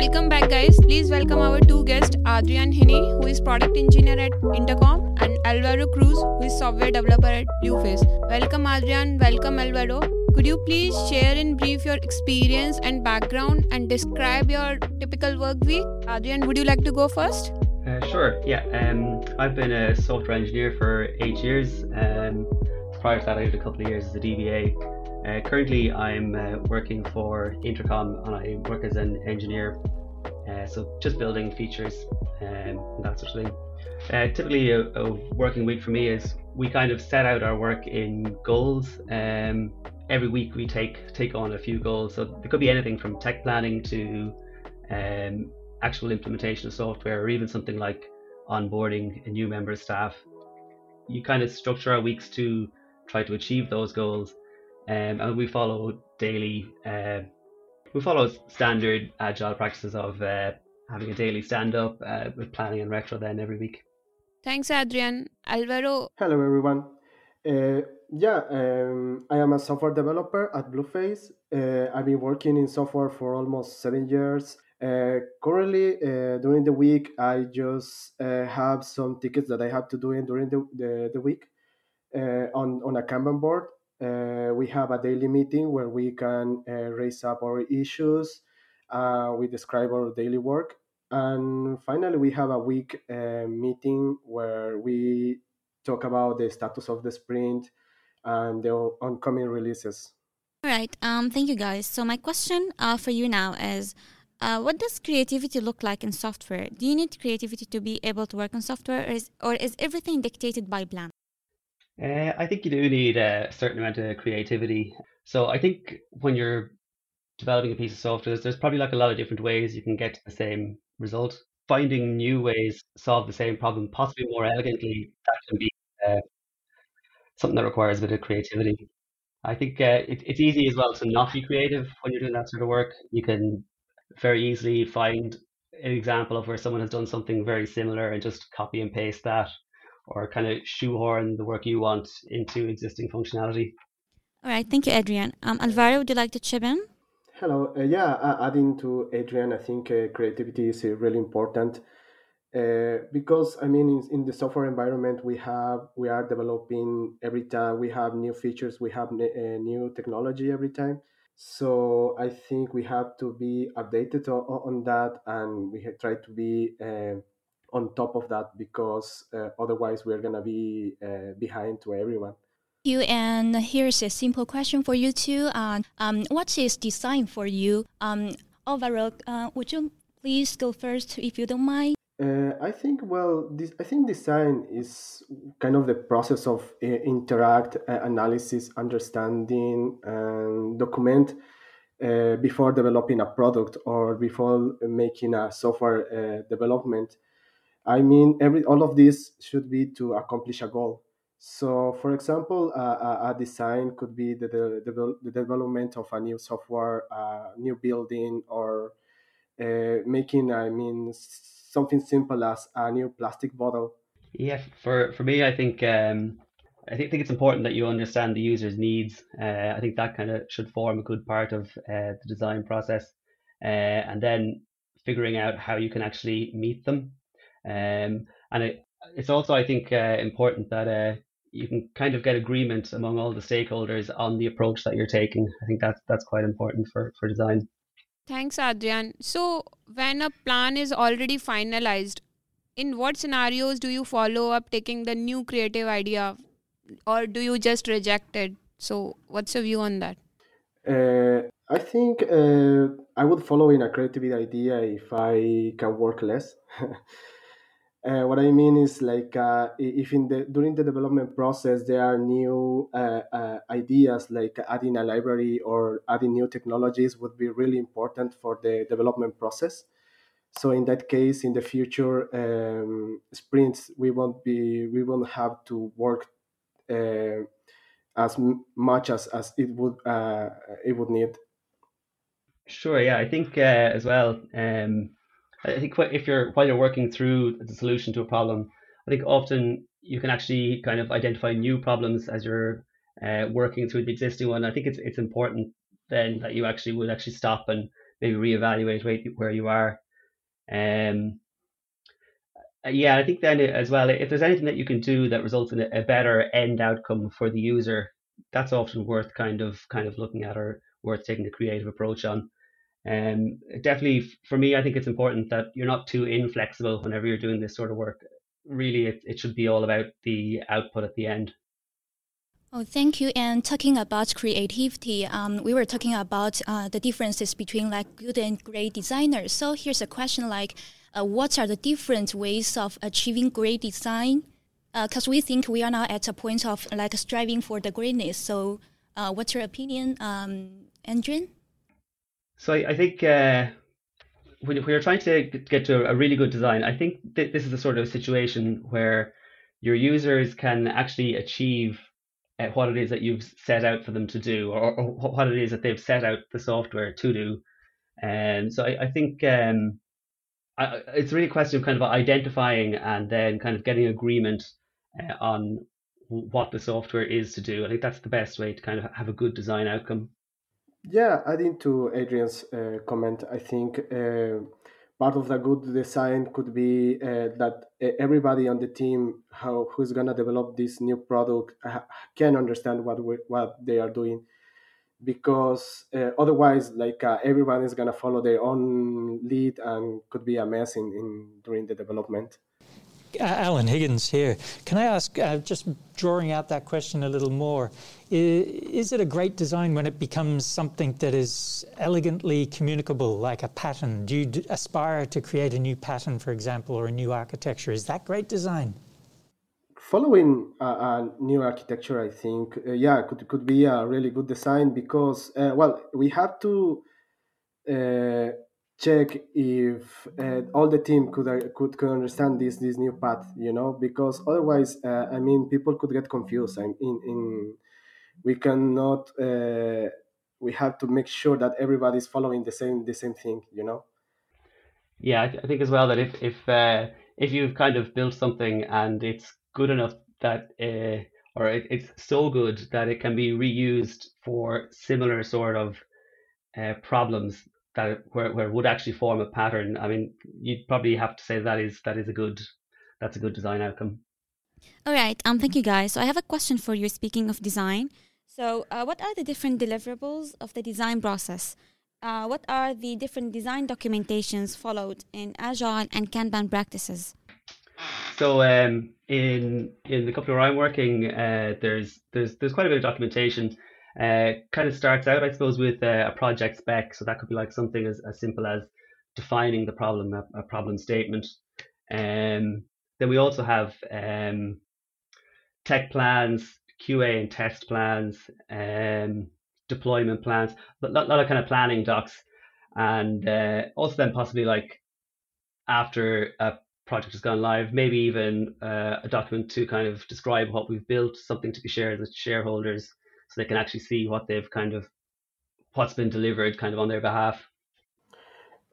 Welcome back, guys. Please welcome our two guests, Adrian Hine, who is product engineer at Intercom, and Alvaro Cruz, who is software developer at Blueface. Welcome, Adrian. Welcome, Alvaro. Could you please share in brief your experience and background and describe your typical work week? Adrian, would you like to go first? Uh, sure. Yeah. Um, I've been a software engineer for eight years. Um, prior to that, I did a couple of years as a DBA. Uh, currently, I'm uh, working for Intercom and I work as an engineer. Uh, so just building features um, and that sort of thing. Uh, typically, a, a, working week for me is we kind of set out our work in goals. Um, every week we take take on a few goals. So it could be anything from tech planning to um, actual implementation of software, or even something like onboarding a new member of staff. You kind of structure our weeks to try to achieve those goals, um, and we follow daily. Uh, we follow standard agile practices of uh, having a daily stand up uh, with planning and retro then every week. Thanks, Adrian. Alvaro. Hello, everyone. Uh, yeah, um, I am a software developer at Blueface. Uh, I've been working in software for almost seven years. Uh, currently, uh, during the week, I just uh, have some tickets that I have to do in during the, the, the week uh, on, on a Kanban board. We have a daily meeting where we can raise up our issues. we describe our daily work. And finally, we have a week meeting where we talk about the status of the sprint and the oncoming releases. All right. Um, thank you, guys. So my question uh, for you now is, uh, what does creativity look like in software? Do you need creativity to be able to work on software, or is, or is everything dictated by plan? Uh, I think you do need a certain amount of creativity. So I think when you're developing a piece of software, there's probably like a lot of different ways you can get to the same result. Finding new ways to solve the same problem, possibly more elegantly, that can be uh, something that requires a bit of creativity. I think uh, it, it's easy as well to not be creative when you're doing that sort of work. You can very easily find an example of where someone has done something very similar and just copy and paste that or kind of shoehorn the work you want into existing functionality. All right, thank you, Adrian. Um, Alvaro, would you like to chip in? Hello. Uh, yeah, uh, adding to Adrian, I think uh, creativity is uh, really important uh, because I mean, in, in, the software environment, we have we are developing every time. We have new features, we have ne- new technology every time. So I think we have to be updated on, on that, and we try to be uh, on top of that because uh, otherwise we're gonna be uh, behind to everyone. You and here's a simple question for you too. Uh, um, what is design for you? Um, overall, uh, would you please go first if you don't mind? Uh, I think well, this, I think design is kind of the process of uh, interact, uh, analysis, understanding, and document uh, before developing a product or before making a software uh, development. I mean, every all of this should be to accomplish a goal. So, for example, a, a design could be the, the, the, development of a new software, a new building, or uh, making, I mean, something simple as a new plastic bottle. Yeah, for for me, I think um, I think, think it's important that you understand the user's needs. Uh, I think that kind of should form a good part of uh, the design process, uh, and then figuring out how you can actually meet them. Um, and it, it's also, I think, uh, important that uh, you can kind of get agreement among all the stakeholders on the approach that you're taking. I think that's that's quite important for for design. Thanks, Adrian. So, when a plan is already finalized, in what scenarios do you follow up taking the new creative idea or do you just reject it? So, what's your view on that? Uh, I think uh, I would follow in a creative idea if I can work less. Uh, what I mean is like uh, if in the during the development process there are new uh, uh, ideas like adding a library or adding new technologies would be really important for the development process. So in that case, in the future um, sprints, we won't be we won't have to work uh, as much as, as it would uh, it would need. Sure. Yeah, I think as well. Um I think if you're while you're working through the solution to a problem, I think often you can actually kind of identify new problems as you're uh, working through the existing one. I think it's it's important then that you actually would actually stop and maybe reevaluate where you are. Um, uh, yeah, I think then as well, if there's anything that you can do that results in a, better end outcome for the user, that's often worth kind of kind of looking at or worth taking a creative approach on. And um, definitely for me, I think it's important that you're not too inflexible whenever you're doing this sort of work. Really, it, it should be all about the output at the end. Oh, thank you. And talking about creativity, um, we were talking about uh, the differences between like good and great designers. So here's a question like, uh, what are the different ways of achieving great design? Because uh, we think we are now at a point of like striving for the greatness. So, uh, what's your opinion, um, Adrian? So I, I think uh, when, when you're trying to get to a really good design, I think th- this is a sort of situation where your users can actually achieve uh, what it is that you've set out for them to do, or, or, what it is that they've set out the software to do. And so I, I think um, I, it's really a question of kind of identifying and then kind of getting agreement uh, on what the software is to do. I think that's the best way to kind of have a good design outcome. Yeah, adding to Adrian's uh, comment, I think uh, part of the good design could be uh, that everybody on the team how, who's gonna develop this new product can understand what we, what they are doing. Because uh, otherwise like uh, everyone is gonna follow their own lead and could be a mess in, in during the development uh, Alan Higgins here. Can I ask, uh, just drawing out that question a little more, is it a great design when it becomes something that is elegantly communicable, like a pattern? Do you aspire to create a new pattern, for example, or a new architecture? Is that great design? Following a, a new architecture, I think, uh, yeah, could could be a really good design because, uh, well, we have to uh, check if uh, all the team could, uh, could could understand this this new path you know because otherwise uh, i mean people could get confused. And in in we cannot uh, we have to make sure that everybody's following the same the same thing you know? Yeah i, I think as well that if if uh, if you've kind of built something and it's good enough that uh, or it, it's so good that it can be reused for similar sort of problems that where, where it would actually form a pattern, I mean, you'd probably have to say that is that is a good that's a good design outcome. All right, um, thank you guys. So I have a question for you. Speaking of design, so uh, what are the different deliverables of the design process? Uh, what are the different design documentations followed in Agile and Kanban practices? So um, in in the company where I'm working, uh, there's there's there's quite a bit of documentation uh, kind of starts out, I suppose, with uh, a project spec. So that could be like something as, as simple as defining the problem, a, a problem statement. Um, then we also have um, tech plans, QA and test plans, um, deployment plans, a lot, lot, of kind of planning docs, and uh, also then possibly like after a project has gone live, maybe even uh, a document to kind of describe what we've built, something to be shared with shareholders, so they can actually see what they've kind of what's been delivered kind of on their behalf.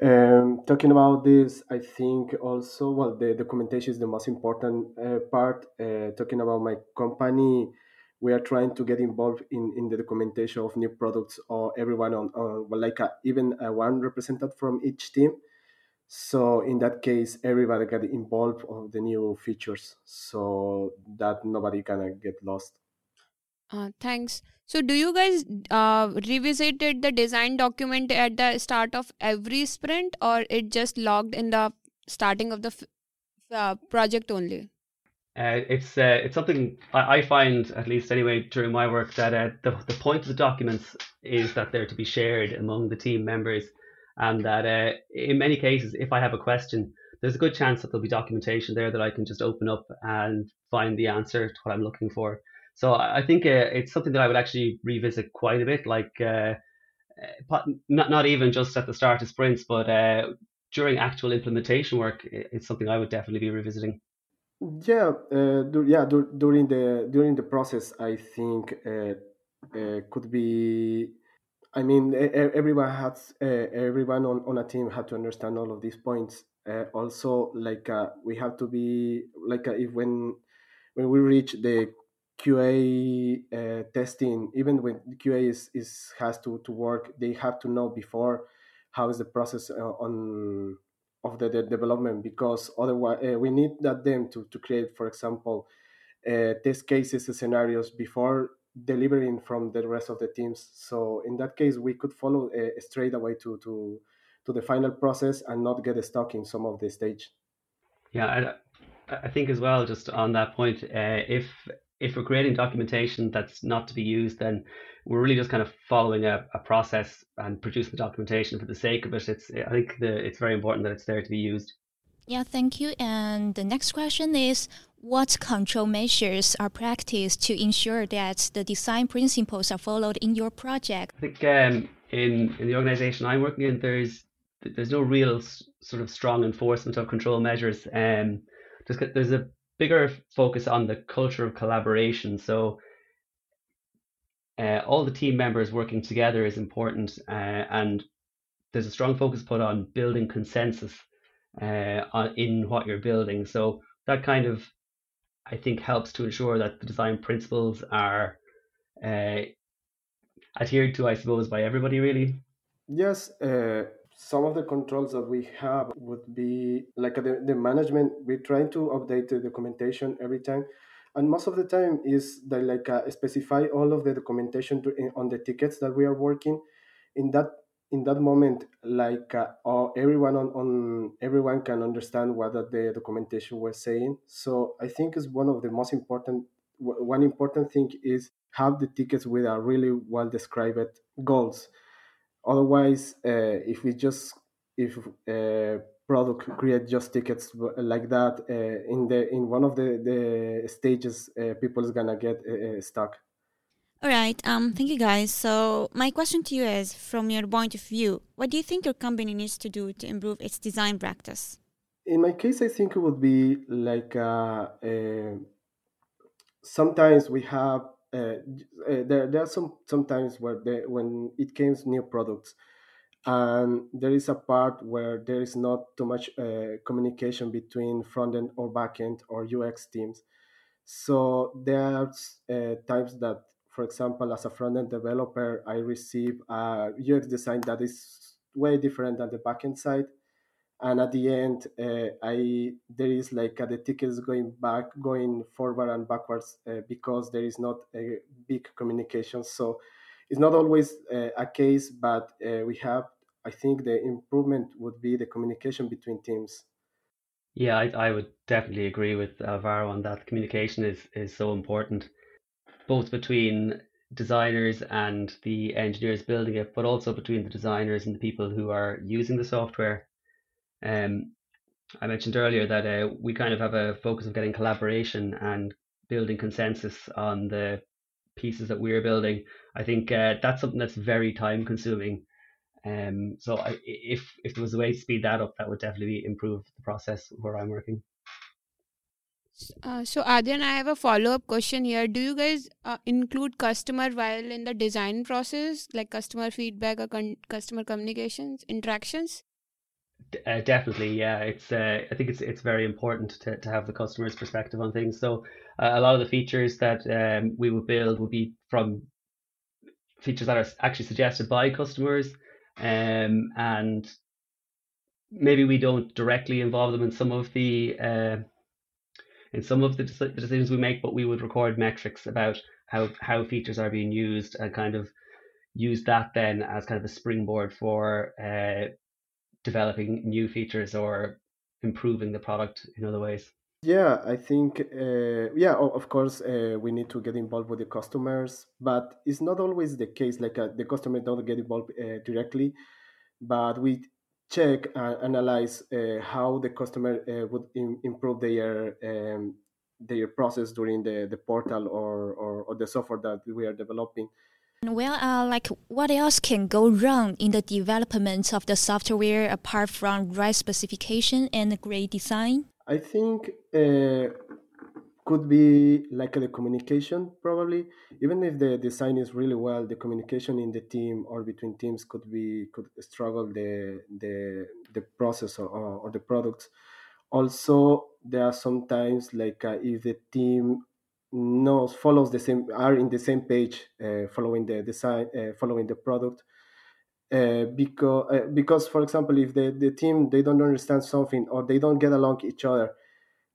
Um, talking about this, I think also, well, the documentation is the most important uh, part. Uh, talking about my company, we are trying to get involved in, in the documentation of new products or everyone on, on well, like a, even a one representative from each team. So in that case, everybody get involved of the new features so that nobody can get lost. Uh, thanks. So, do you guys uh, revisited the design document at the start of every sprint, or it just logged in the starting of the f- uh, project only? Uh, it's uh, it's something I, I, find at least anyway during my work that uh, the the point of the documents is that they're to be shared among the team members, and that uh, in many cases, if I have a question, there's a good chance that there'll be documentation there that I can just open up and find the answer to what I'm looking for. So I think uh, it's something that I would actually revisit quite a bit, like uh, uh not not even just at the start of sprints, but uh, during actual implementation work. It's something I would definitely be revisiting. Yeah, uh, yeah. During the during the process, I think uh, could be. I mean, everyone has everyone on, on a team had to understand all of these points. also, like we have to be like if when when we reach the QA uh, testing, even when QA is, is has to, to work, they have to know before how is the process uh, on of the, the, development because otherwise uh, we need that them to, to create for example uh, test cases scenarios before delivering from the rest of the teams. So in that case we could follow uh, straight away to, to to the final process and not get stuck in some of the stage. Yeah i, I think as well just on that point uh, if if we're creating documentation that's not to be used then we're really just kind of following a, a process and producing the documentation for the sake of it. It's I think the, it's very important that it's there to be used. Yeah, thank you. And the next question is what control measures are practiced to ensure that the design principles are followed in your project? I think um, in in the organization I'm working in, there's there's no real sort of strong enforcement of control measures. Um, just there's a bigger focus on the culture of collaboration. So uh, all the team members working together is important, uh, and there's a strong focus put on building consensus uh, on, in what you're building. So that kind of, I think, helps to ensure that the design principles are uh, adhered to, I suppose, by everybody really. Yes, uh, some of the controls that we have would be like the, the management. We're trying to update the documentation every time. And most of the time is that like uh, specify all of the documentation to, in, on the tickets that we are working. In that in that moment like uh, all, everyone on, on everyone can understand what the documentation was saying. So i think is one of the most important one important thing is have the tickets with a really well described goals otherwise uh, if we just if uh, product create just tickets like that uh, in the in one of the the stages uh, people is gonna get uh, uh, stuck. All right um thank you guys. So my question to you is from your point of view what do you think your company needs to do to improve its design practice? In my case i think it would be like sometimes we have there, there are some sometimes where they, when it comes new products and there is a part where there is not too much uh, communication between front end or back end or UX teams. So there are uh, times that, for example, as a front end developer, I receive a UX design that is way different than the back end side. And at the end, uh, I there is like uh, the tickets going back, going forward and backwards uh, because there is not a big communication. So it's not always uh, a case, but uh, we have I think the improvement would be the communication between teams. Yeah, I, I would definitely agree with Alvaro on that. Communication is, is so important, both between designers and the engineers building it, but also between the designers and the people who are using the software. Um, I mentioned earlier that uh, we kind of have a focus of getting collaboration and building consensus on the pieces that we're building. I think uh, that's something that's very time consuming um, so I, if if there was a way to speed that up, that would definitely improve the process where I'm working. Uh, so Adrian, I have a follow-up question here. Do you guys uh, include customer while in the design process, like customer feedback or con- customer communications, interactions? Uh, definitely, yeah. It's uh, I think it's it's very important to, to have the customer's perspective on things. So uh, a lot of the features that um, we would build will be from features that are actually suggested by customers um, and maybe we don't directly involve them in some of the uh, in some of the decisions we make, but we would record metrics about how how features are being used and kind of use that then as kind of a springboard for uh, developing new features or improving the product in other ways. Yeah, I think, uh, yeah, of course, uh, we need to get involved with the customers, but it's not always the case. Like uh, the customer don't get involved uh, directly, but we check and analyze uh, how the customer uh, would Im- improve their um, their process during the, the portal or, or, or the software that we are developing. Well, uh, like what else can go wrong in the development of the software apart from right specification and great design? I think uh, could be like the communication probably. Even if the design is really well, the communication in the team or between teams could be could struggle the the the process or, or the products. Also, there are sometimes like uh, if the team knows follows the same are in the same page uh, following the design uh, following the product. Uh, because uh, because for example if the, the team they don't understand something or they don't get along each other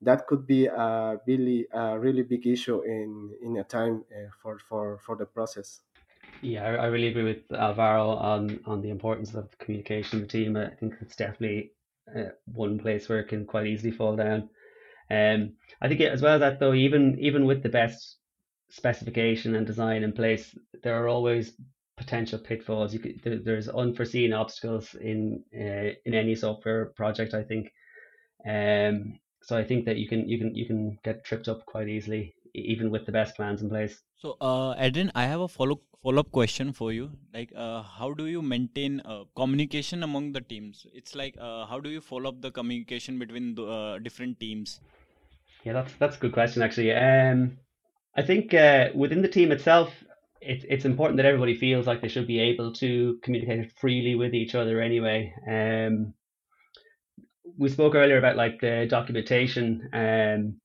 that could be a really a really big issue in in a time uh, for for for the process. Yeah I, I, really agree with alvaro on on the importance of communication in the team. I think it's definitely uh, one place where it can quite easily fall down um i think as well as that though even even with the best specification and design in place there are always potential pitfalls. You could, there, there's unforeseen obstacles in uh, in any software project. I think, um, so I think that you can you can you can get tripped up quite easily, even with the best plans in place. So, uh, Adrian, I have a follow follow up question for you. Like, uh, how do you maintain uh, communication among the teams? It's like, uh, how do you follow up the communication between the uh, different teams? Yeah, that's that's a good question actually. Um, I think uh, within the team itself, it's it's important that everybody feels like they should be able to communicate freely with each other anyway. Um, we spoke earlier about like the documentation um,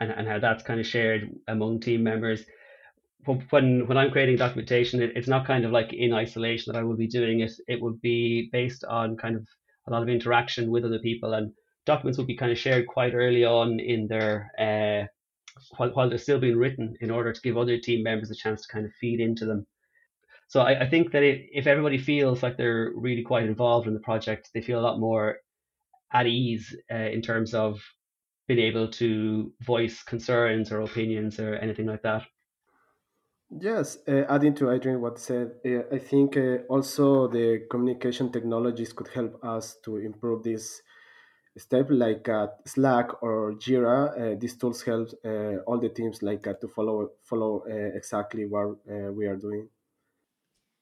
and and how that's kind of shared among team members. When when I'm creating documentation, it, it's not kind of like in isolation that I will be doing it. It would be based on kind of a lot of interaction with other people, and documents will be kind of shared quite early on in their uh, while, while they're still being written in order to give other team members a chance to kind of feed into them. So I, I think that it, if everybody feels like they're really quite involved in the project, they feel a lot more at ease uh, in terms of being able to voice concerns or opinions or anything like that. Yes, uh, adding to Adrian what said, uh, I think uh, also the communication technologies could help us to improve this step like uh, Slack or Jira. Uh, these tools help uh, all the teams like uh, to follow follow uh, exactly what uh, we are doing.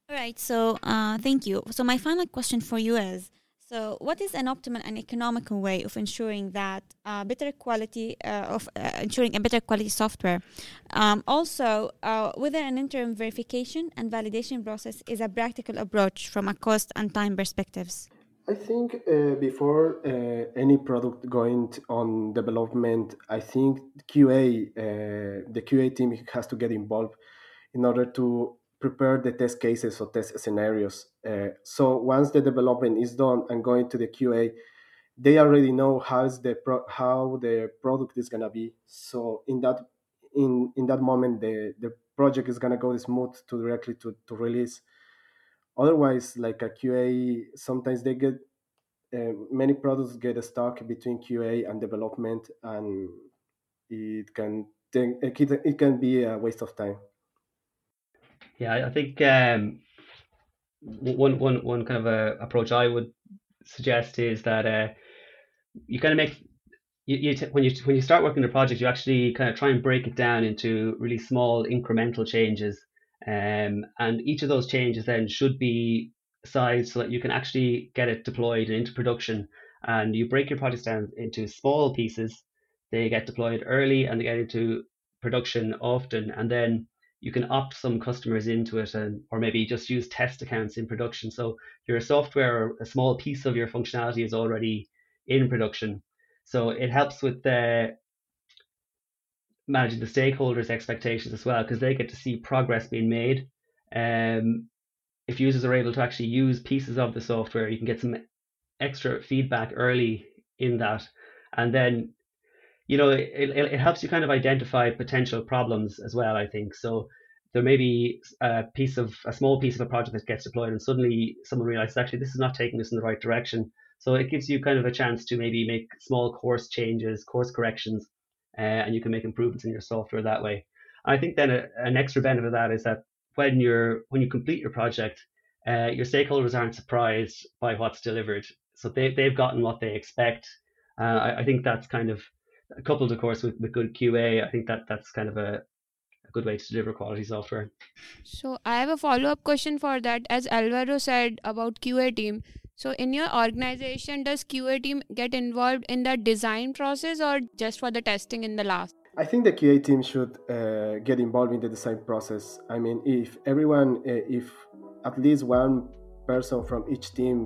All right. So thank you. So my final question for you is. So, what is an optimal and economical way of ensuring that better quality of ensuring a better quality software? Um, also, whether an interim verification and validation process is a practical approach from a cost and time perspectives. I think uh, before uh, any product going on development, I think QA, uh, the QA team has to get involved in order to prepare the test cases or test scenarios. Uh, so once the development is done and going to the QA, they already know how is the pro- how the product is gonna be. So in that in in that moment, the the project is gonna go smooth to directly to, to release otherwise like a qa sometimes they get uh, many products get stuck between qa and development and it can it can be a waste of time. Yeah i think um, one one one kind of a approach i would suggest is that uh, you kind of make you, you t- when you when you start working the project you actually kind of try and break it down into really small incremental changes um, and each of those changes then should be sized so that you can actually get it deployed into production. And you break your projects down into small pieces. They get deployed early and they get into production often. And then you can opt some customers into it and or maybe just use test accounts in production. So your software, a small piece of your functionality is already in production. So it helps with the managing the stakeholders' expectations as well because they get to see progress being made. Um, if users are able to actually use pieces of the software, you can get some extra feedback early in that, and then you know it, it, it helps you kind of identify potential problems as well. I think so. There may be a piece of a small piece of a project that gets deployed, and suddenly someone realizes actually this is not taking us in the right direction. So it gives you kind of a chance to maybe make small course changes, course corrections, uh, and you can make improvements in your software that way. I think then a, an extra benefit of that is that when you're when you complete your project, uh, your stakeholders aren't surprised by what's delivered, so they they've gotten what they expect. Uh, I, I, think that's kind of coupled, of course, with, with good QA. I think that that's kind of a, a good way to deliver quality software. So I have a follow up question for that. As Alvaro said about QA team, so, in your organization, does QA team get involved in the design process or just for the testing in the last? I think the QA team should uh, get involved in the design process. I mean, if everyone, uh, if at least one person from each team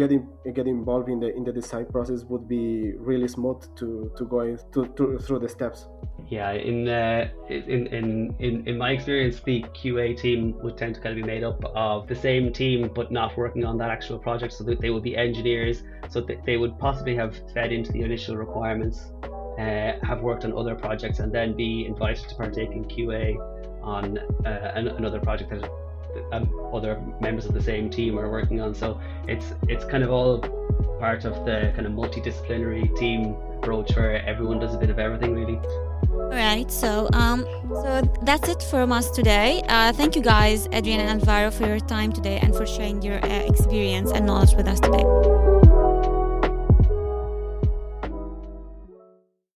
getting get involved in the in the design process would be really smooth to to going to, to through the steps. Yeah, in, uh, in in in in my experience, the QA team would tend to kind of be made up of the same team, but not working on that actual project. So that they would be engineers, so that they would possibly have fed into the initial requirements, uh, have worked on other projects, and then be invited to partake in QA on uh, another project that other members of the same team are working on. So it's it's kind of all part of the kind of multidisciplinary team approach where everyone does a bit of everything really. All right, so um, so that's it from us today. Uh, thank you guys, Adrian and Alvaro, for your time today and for sharing your uh, experience and knowledge with us today.